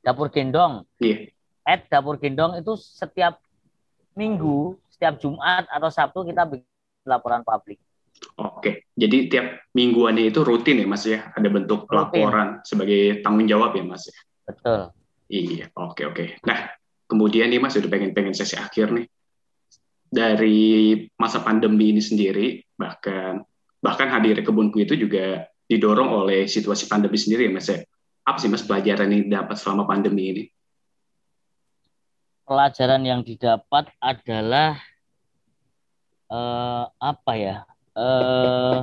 [SPEAKER 2] Dapur Gendong.
[SPEAKER 1] Iya.
[SPEAKER 2] At Dapur Gendong itu setiap minggu, setiap Jumat atau Sabtu kita bikin laporan publik.
[SPEAKER 1] Oke, jadi tiap mingguannya itu rutin ya Mas ya, ada bentuk
[SPEAKER 2] Rutin.
[SPEAKER 1] laporan sebagai tanggung jawab ya Mas. ya?
[SPEAKER 2] Betul.
[SPEAKER 1] Iya, oke oke. Nah, kemudian nih Mas udah pengen-pengen sesi akhir nih. Dari masa pandemi ini sendiri, bahkan bahkan hadir kebunku itu juga didorong oleh situasi pandemi sendiri ya Mas ya. Apa sih Mas pelajaran yang dapat selama pandemi ini?
[SPEAKER 2] Pelajaran yang didapat adalah eh, apa ya? Eh,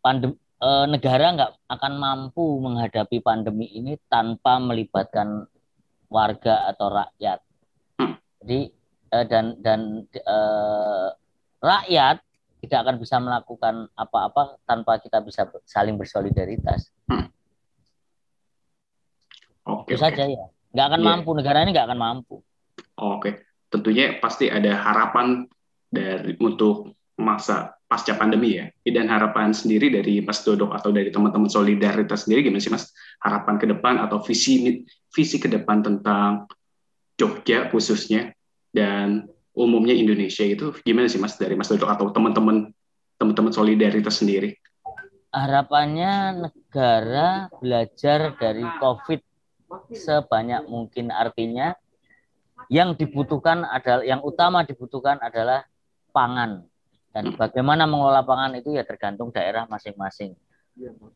[SPEAKER 2] pandem eh, negara nggak akan mampu menghadapi pandemi ini tanpa melibatkan warga atau rakyat.
[SPEAKER 1] Hmm.
[SPEAKER 2] Jadi eh, dan dan eh, rakyat tidak akan bisa melakukan apa-apa tanpa kita bisa saling bersolidaritas.
[SPEAKER 1] Oke,
[SPEAKER 2] Itu
[SPEAKER 1] oke.
[SPEAKER 2] saja ya. Nggak akan
[SPEAKER 1] Iya.
[SPEAKER 2] mampu negara ini nggak akan mampu.
[SPEAKER 1] Oke. tentunya pasti ada harapan dari untuk masa pasca pandemi ya. Dan harapan sendiri dari Mas Dodok atau dari teman-teman solidaritas sendiri gimana sih Mas? Harapan ke depan atau visi visi ke depan tentang Jogja khususnya dan umumnya Indonesia itu gimana sih Mas dari Mas Dodok atau teman-teman teman-teman solidaritas sendiri?
[SPEAKER 2] Harapannya negara belajar dari COVID sebanyak mungkin artinya yang dibutuhkan adalah yang utama dibutuhkan adalah pangan dan hmm. bagaimana mengelola pangan itu ya tergantung daerah masing-masing.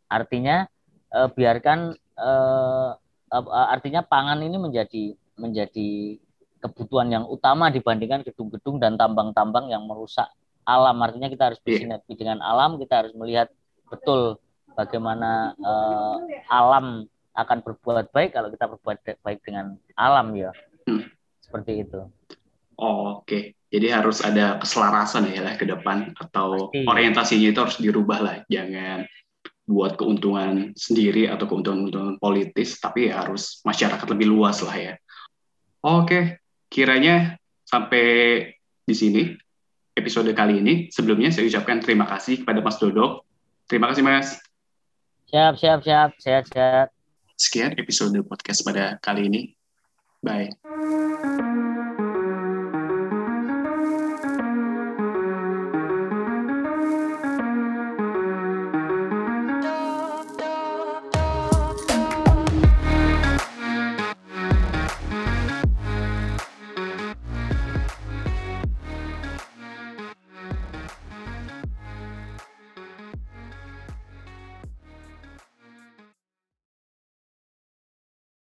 [SPEAKER 2] Artinya eh, biarkan eh, artinya pangan ini menjadi menjadi kebutuhan yang utama dibandingkan gedung-gedung dan tambang-tambang yang merusak alam. Artinya kita harus iya. bersinergi dengan alam, kita harus melihat betul bagaimana eh, alam akan berbuat baik kalau kita berbuat baik dengan alam ya. Hmm. Seperti itu.
[SPEAKER 1] Oh, Oke. Okay. Jadi harus ada keselarasan ya lah ke depan atau Pasti. orientasinya itu harus dirubah lah, jangan buat keuntungan sendiri atau keuntungan-keuntungan politis, tapi ya harus masyarakat lebih luas lah ya. Oke, kiranya sampai di sini episode kali ini. Sebelumnya saya ucapkan terima kasih kepada Mas Dodok. Terima kasih Mas.
[SPEAKER 2] Siap, siap, siap, sehat, sehat.
[SPEAKER 1] Sekian episode podcast pada kali ini. Bye.